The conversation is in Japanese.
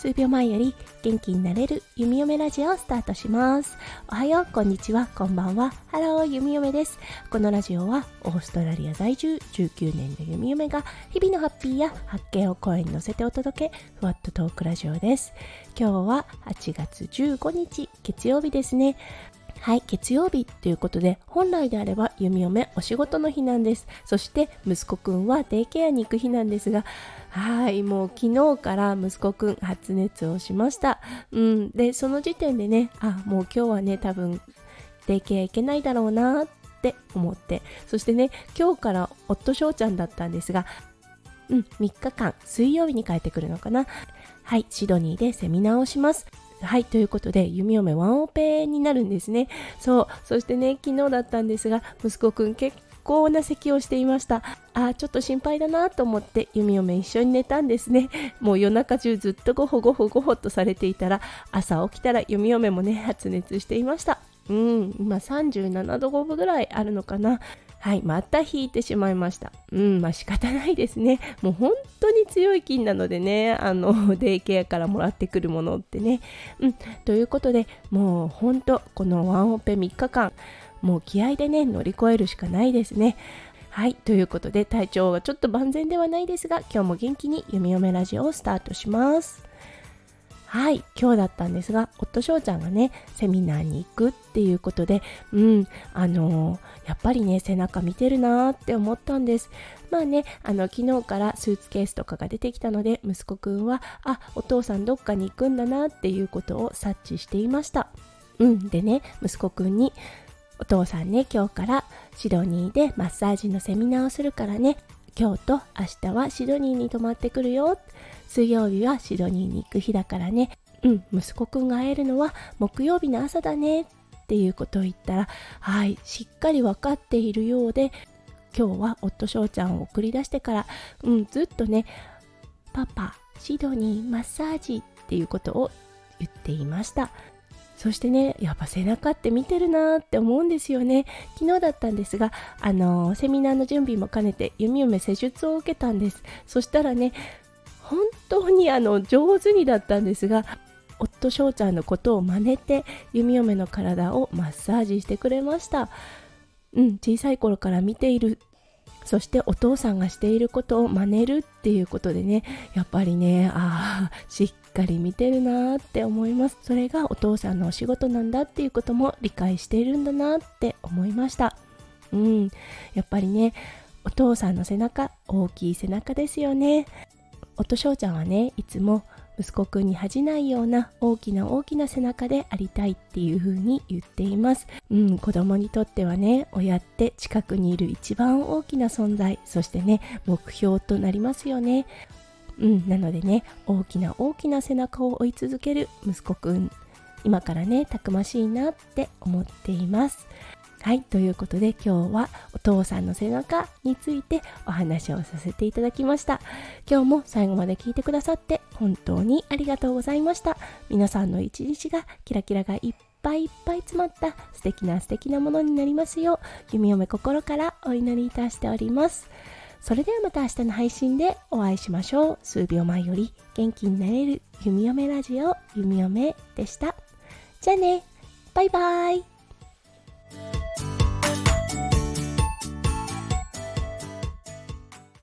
数秒前より元気になれる弓嫁ラジオをスタートします。おはようこんにちはこんばんは。ハロー弓嫁です。このラジオはオーストラリア在住19年の弓嫁が日々のハッピーや発見を声に乗せてお届けふわっとトークラジオです。今日は8月15日月曜日ですね。はい、月曜日ということで、本来であれば弓嫁お仕事の日なんです。そして息子くんはデイケアに行く日なんですが、はい、もう昨日から息子くん発熱をしました。うん、で、その時点でね、あ、もう今日はね、多分デイケア行けないだろうなって思って、そしてね、今日から夫翔ちゃんだったんですが、うん、3日間、水曜日に帰ってくるのかな。はい、シドニーでセミナーをします。はい、ということで、弓嫁ワンオペになるんですね。そう、そしてね、昨日だったんですが、息子くん結構な咳をしていました。あちょっと心配だなと思って弓嫁一緒に寝たんですね。もう夜中中ずっとごほごほごほとされていたら、朝起きたら弓嫁もね、発熱していました。うん、今37度5分ぐらいあるのかな。はい、また引いてしまいました。うん、まあ仕方ないですね。もう本当に強い菌なのでね、あの、デイケアからもらってくるものってね。うん、ということで、もう本当、このワンオペ3日間、もう気合でね、乗り越えるしかないですね。はい、ということで体調がちょっと万全ではないですが、今日も元気に弓嫁ラジオをスタートします。はい、今日だったんですが、夫翔ちゃんがね、セミナーに行くっていうことで、うん、あのー、やっぱりね、背中見てるなーって思ったんです。まあね、あの、昨日からスーツケースとかが出てきたので、息子くんは、あ、お父さんどっかに行くんだなっていうことを察知していました。うん、でね、息子くんに、お父さんね、今日からシドニーでマッサージのセミナーをするからね、今日と明日はシドニーに泊まってくるよ。水曜日はシドニーに行く日だからね、うん、息子くんが会えるのは木曜日の朝だねっていうことを言ったら、はい、しっかり分かっているようで、今日は夫翔ちゃんを送り出してから、うん、ずっとね、パパ、シドニーマッサージっていうことを言っていました。そしてね、やっぱ背中って見てるなーって思うんですよね。昨日だったんですが、あのー、セミナーの準備も兼ねて、弓嫁施術を受けたんです。そしたらね、本当にあの上手にだったんですが夫翔ちゃんのことを真似て弓嫁の体をマッサージしてくれましたうん小さい頃から見ているそしてお父さんがしていることを真似るっていうことでねやっぱりねああしっっかり見てるなって思います。それがお父さんのお仕事なんだっていうことも理解しているんだなって思いました。うん。やっぱりねお父さんの背中大きい背中ですよね。夫翔ちゃんはねいつも息子くんに恥じないような大きな大きな背中でありたいっていう風に言っています。うん、子供にとってはね、親って近くにいる一番大きな存在、そしてね、目標となりますよね。うん、なのでね、大きな大きな背中を追い続ける息子くん、今からね、たくましいなって思っています。はい、ということで今日はお父さんの背中についてお話をさせていただきました。今日も最後まで聞いてくださって本当にありがとうございました。皆さんの一日がキラキラがいっぱいいっぱい詰まった素敵な素敵なものになりますよう弓嫁心からお祈りいたしております。それではまた明日の配信でお会いしましょう。数秒前より元気になれる弓嫁ラジオ弓嫁でした。じゃあね、バイバイ。